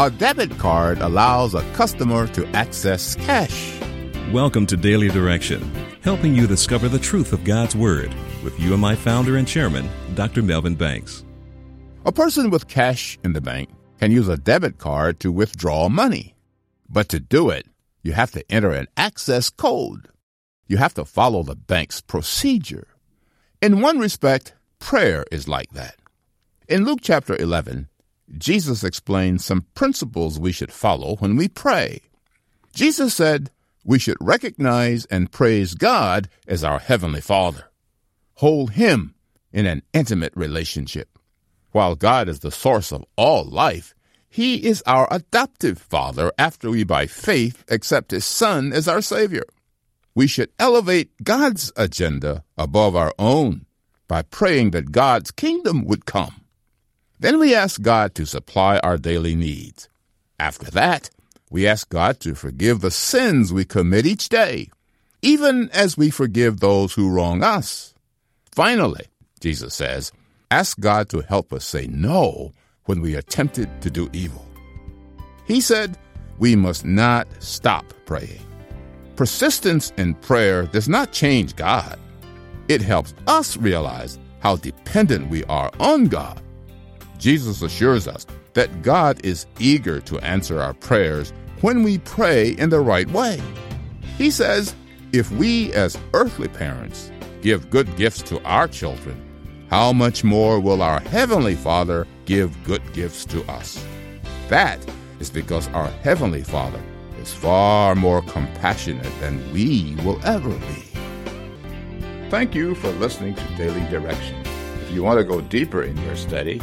A debit card allows a customer to access cash. Welcome to Daily Direction, helping you discover the truth of God's Word with UMI founder and chairman, Dr. Melvin Banks. A person with cash in the bank can use a debit card to withdraw money. But to do it, you have to enter an access code. You have to follow the bank's procedure. In one respect, prayer is like that. In Luke chapter 11, Jesus explained some principles we should follow when we pray. Jesus said we should recognize and praise God as our Heavenly Father, hold Him in an intimate relationship. While God is the source of all life, He is our adoptive Father after we by faith accept His Son as our Savior. We should elevate God's agenda above our own by praying that God's kingdom would come. Then we ask God to supply our daily needs. After that, we ask God to forgive the sins we commit each day, even as we forgive those who wrong us. Finally, Jesus says, ask God to help us say no when we are tempted to do evil. He said, we must not stop praying. Persistence in prayer does not change God. It helps us realize how dependent we are on God. Jesus assures us that God is eager to answer our prayers when we pray in the right way. He says, if we as earthly parents give good gifts to our children, how much more will our Heavenly Father give good gifts to us? That is because our Heavenly Father is far more compassionate than we will ever be. Thank you for listening to Daily Direction. If you want to go deeper in your study,